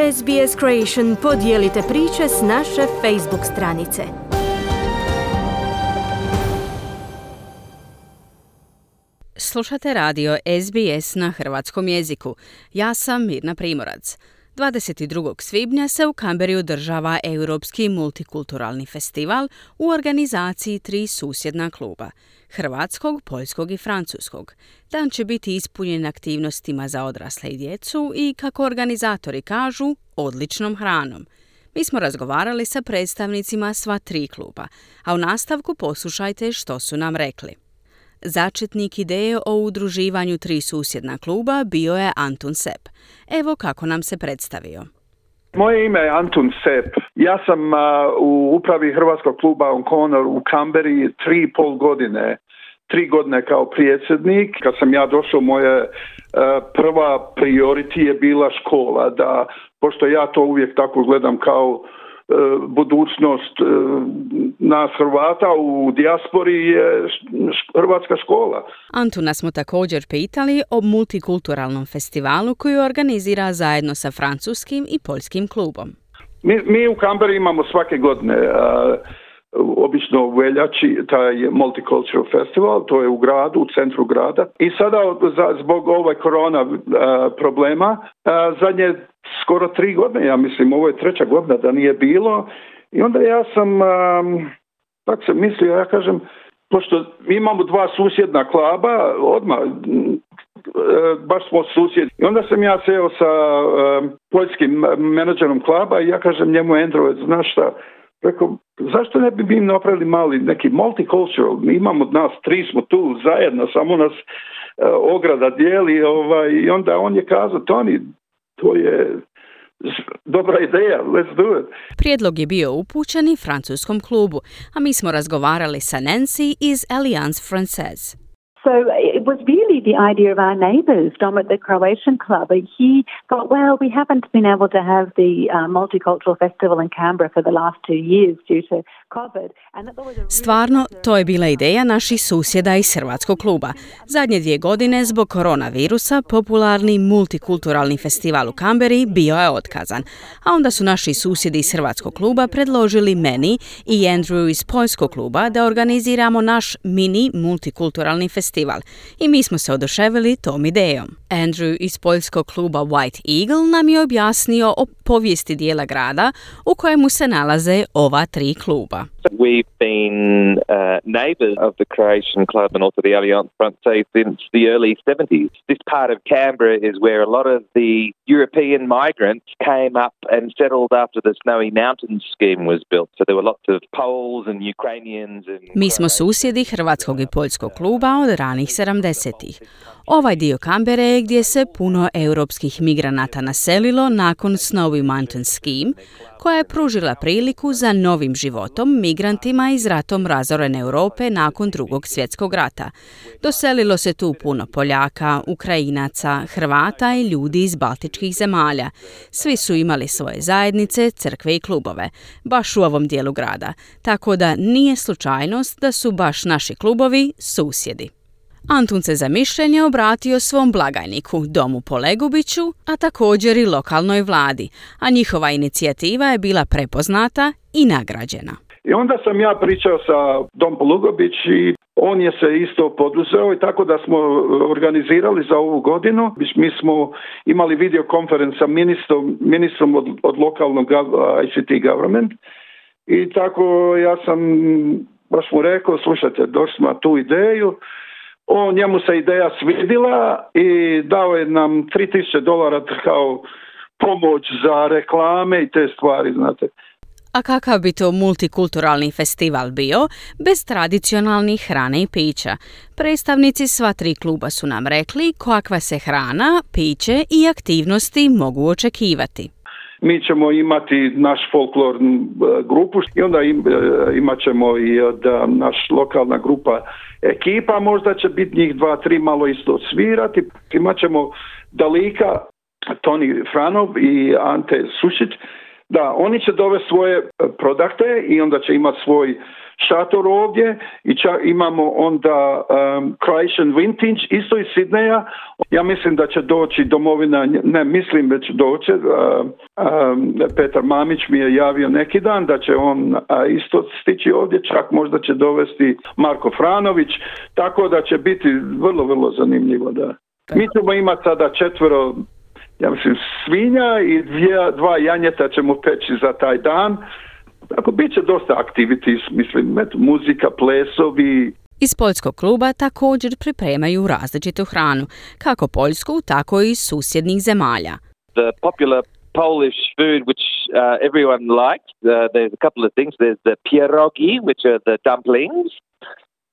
SBS Creation podijelite priče s naše Facebook stranice. Slušate radio SBS na hrvatskom jeziku. Ja sam Mirna Primorac. 22. svibnja se u Kamberi održava Europski multikulturalni festival u organizaciji tri susjedna kluba – hrvatskog, poljskog i francuskog. Dan će biti ispunjen aktivnostima za odrasle i djecu i, kako organizatori kažu, odličnom hranom. Mi smo razgovarali sa predstavnicima sva tri kluba, a u nastavku poslušajte što su nam rekli. Začetnik ideje o udruživanju tri susjedna kluba bio je Antun Sep. Evo kako nam se predstavio. Moje ime je Antun Sep. Ja sam u upravi Hrvatskog kluba Onkonor u Kamberi tri i pol godine. Tri godine kao predsjednik. Kad sam ja došao, moje prva priority je bila škola. Da, pošto ja to uvijek tako gledam kao budućnost e, nas Hrvata u dijaspori je Hrvatska škola. Antuna smo također pitali o multikulturalnom festivalu koji organizira zajedno sa francuskim i poljskim klubom. Mi, mi u Kamberi imamo svake godine obično u veljači taj Multicultural Festival, to je u gradu, u centru grada. I sada zbog ovaj korona problema, zadnje skoro tri godine, ja mislim, ovo je treća godina da nije bilo. I onda ja sam, tak sam mislio, ja kažem, pošto imamo dva susjedna klaba, odmah, baš smo susjedi. I onda sam ja seo sa poljskim menadžerom klaba i ja kažem njemu Android, znaš šta, Rekao, zašto ne bi mi napravili mali neki multicultural? Mi imamo nas, tri smo tu zajedno, samo nas e, ograda dijeli ovaj, i onda on je kazao, Toni, to je dobra ideja, let's do it. Prijedlog je bio upućen i francuskom klubu, a mi smo razgovarali sa Nancy iz Alliance Française. So it was really the idea of our neighbours, Dom at the Croatian Club. He thought, well, we haven't been able to have the uh, multicultural festival in Canberra for the last two years due to. Stvarno, to je bila ideja naših susjeda iz Hrvatskog kluba. Zadnje dvije godine zbog koronavirusa popularni multikulturalni festival u Kamberi bio je otkazan. A onda su naši susjedi iz Hrvatskog kluba predložili meni i Andrew iz Poljskog kluba da organiziramo naš mini multikulturalni festival i mi smo se oduševili tom idejom. Andrew iz poljskog kluba White Eagle nam je objasnio o povijesti dijela grada u kojemu se nalaze ova tri kluba. So We've been uh, neighbours of the Croatian Club and also the Alliance Francaise since the early 70s. This part of Canberra is where a lot of the European migrants came up and settled after the Snowy Mountains scheme was built. So there were lots of Poles and Ukrainians. And Mi smo susjedi Hrvatskog i Poljskog kluba od ranih 70-ih. Ovaj dio Kambere je gdje se puno europskih migranata naselilo nakon Snowy Mountain Scheme, koja je pružila priliku za novim životom migrantima iz ratom razorene Europe nakon drugog svjetskog rata. Doselilo se tu puno Poljaka, Ukrajinaca, Hrvata i ljudi iz baltičkih zemalja. Svi su imali svoje zajednice, crkve i klubove, baš u ovom dijelu grada, tako da nije slučajnost da su baš naši klubovi susjedi. Antun se za mišljenje obratio svom blagajniku, Domu Polegubiću, a također i lokalnoj vladi, a njihova inicijativa je bila prepoznata i nagrađena. I onda sam ja pričao sa Dom Polugobić i on je se isto poduzeo i tako da smo organizirali za ovu godinu. Mi smo imali video konferenc sa ministrom, ministrom od, od lokalnog ICT government i tako ja sam baš mu rekao, slušajte, došli smo tu ideju, on, njemu se ideja svidila i dao je nam 3000 dolara kao pomoć za reklame i te stvari, znate. A kakav bi to multikulturalni festival bio bez tradicionalnih hrane i pića? Predstavnici sva tri kluba su nam rekli kakva se hrana, piće i aktivnosti mogu očekivati mi ćemo imati naš folklor grupu i onda e, imat ćemo i e, naš lokalna grupa ekipa, možda će biti njih dva, tri malo isto svirati. Imat ćemo Dalika, Toni Franov i Ante Sušić, da, oni će dovesti svoje produkte i onda će imati svoj šator ovdje i čak imamo onda um, Croatian Vintage isto iz Sidneja. Ja mislim da će doći domovina, ne mislim već doće, uh, um, Petar Mamić mi je javio neki dan da će on isto stići ovdje, čak možda će dovesti Marko Franović, tako da će biti vrlo, vrlo zanimljivo da. Mi ćemo imati sada četvero ja mislim svinja i dvije, dva janjeta ćemo peći za taj dan. Tako bit će dosta activities, mislim, muzika, plesovi. Iz poljskog kluba također pripremaju različitu hranu, kako poljsku, tako i susjednih zemalja. The popular Polish food which uh, everyone likes, uh, there's a couple of things. There's the pierogi, which are the dumplings.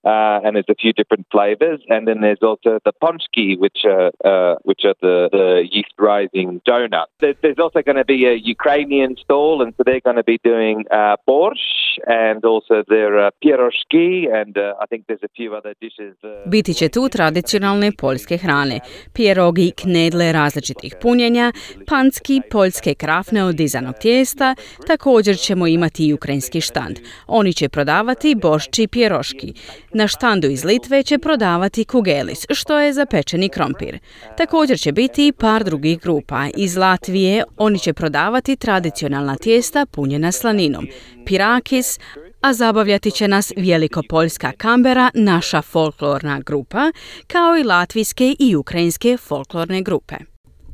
Uh, and there's a few different flavors. And then there's also the ponchki, which are uh, which are the, the yeast rising donuts. There, there's also going to be a Ukrainian stall, and so they're going to be doing uh, borscht and also their uh, pierogi, and uh, I think there's a few other dishes. Uh, Biti će tu tradicionalne poljske hrane, pierogi, knedle različitih punjenja, panski, poljske krafne od dizanog tijesta, također ćemo imati i ukrajinski štand. Oni će prodavati boršči i pieroški. Na štandu iz Litve će prodavati kugelis, što je zapečeni krompir. Također će biti i par drugih grupa. Iz Latvije oni će prodavati tradicionalna tijesta punjena slaninom, pirakis, a zabavljati će nas Veliko-Poljska kambera, naša folklorna grupa, kao i latvijske i ukrajinske folklorne grupe.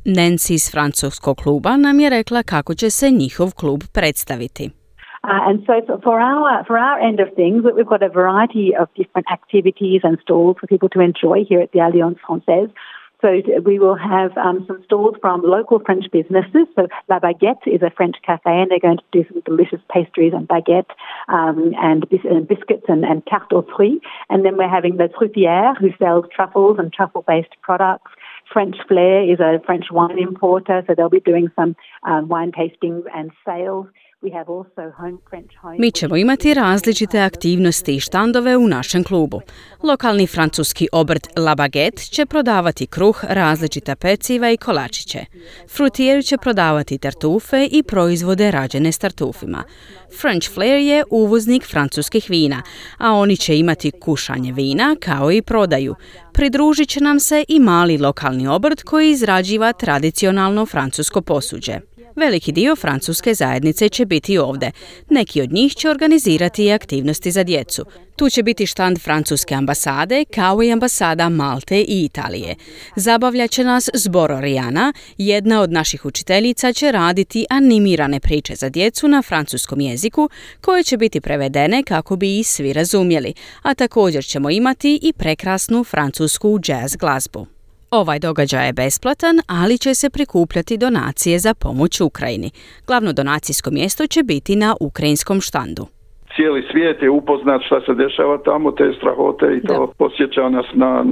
Nancy iz francuskog kluba nam je rekla kako će se njihov klub predstaviti. Uh, and so for our for our end of things, we've got a variety of different activities and stalls for people to enjoy here at the Alliance Française. So we will have um, some stalls from local French businesses. So La Baguette is a French cafe, and they're going to do some delicious pastries and baguette um, and, bis- and, biscuits and, and tarte aux fruits. And then we're having the Truffière, who sells truffles and truffle-based products. French Flair is a French wine importer, so they'll be doing some um, wine tastings and sales. Mi ćemo imati različite aktivnosti i štandove u našem klubu. Lokalni francuski obrt La Baguette će prodavati kruh, različita peciva i kolačiće. Frutier će prodavati tartufe i proizvode rađene s tartufima. French Flair je uvoznik francuskih vina, a oni će imati kušanje vina kao i prodaju. Pridružit će nam se i mali lokalni obrt koji izrađiva tradicionalno francusko posuđe. Veliki dio francuske zajednice će biti ovdje. Neki od njih će organizirati i aktivnosti za djecu. Tu će biti štand francuske ambasade, kao i ambasada Malte i Italije. Zabavljat će nas zbor Orijana, jedna od naših učiteljica će raditi animirane priče za djecu na francuskom jeziku, koje će biti prevedene kako bi ih svi razumjeli, a također ćemo imati i prekrasnu francusku jazz glazbu. Ovaj događaj je besplatan, ali će se prikupljati donacije za pomoć Ukrajini. Glavno donacijsko mjesto će biti na ukrajinskom štandu. Cijeli svijet je upoznat šta se dešava tamo, te strahote i to posjeća nas na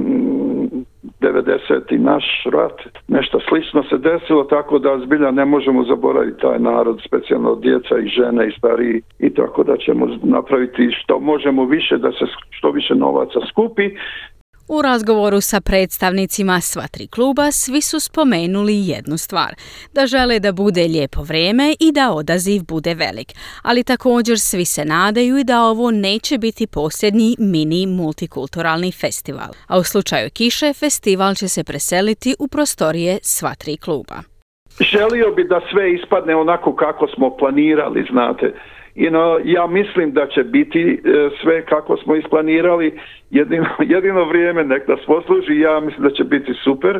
90. naš rat. Nešto slično se desilo, tako da zbilja ne možemo zaboraviti taj narod, specijalno djeca i žene i stariji i tako da ćemo napraviti što možemo više da se što više novaca skupi u razgovoru sa predstavnicima sva tri kluba svi su spomenuli jednu stvar, da žele da bude lijepo vrijeme i da odaziv bude velik, ali također svi se nadaju i da ovo neće biti posljednji mini multikulturalni festival, a u slučaju kiše festival će se preseliti u prostorije sva tri kluba. Želio bi da sve ispadne onako kako smo planirali, znate. You know, ja mislim da će biti e, sve kako smo isplanirali, jedino, jedino vrijeme nek nas posluži, ja mislim da će biti super.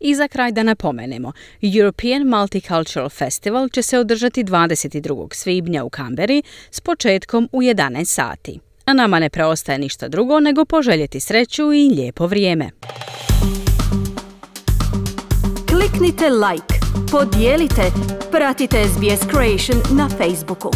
I za kraj da napomenemo, European Multicultural Festival će se održati 22. svibnja u Kamberi s početkom u 11 sati. A nama ne preostaje ništa drugo nego poželjeti sreću i lijepo vrijeme. Kliknite like, podijelite, pratite SBS Creation na Facebooku.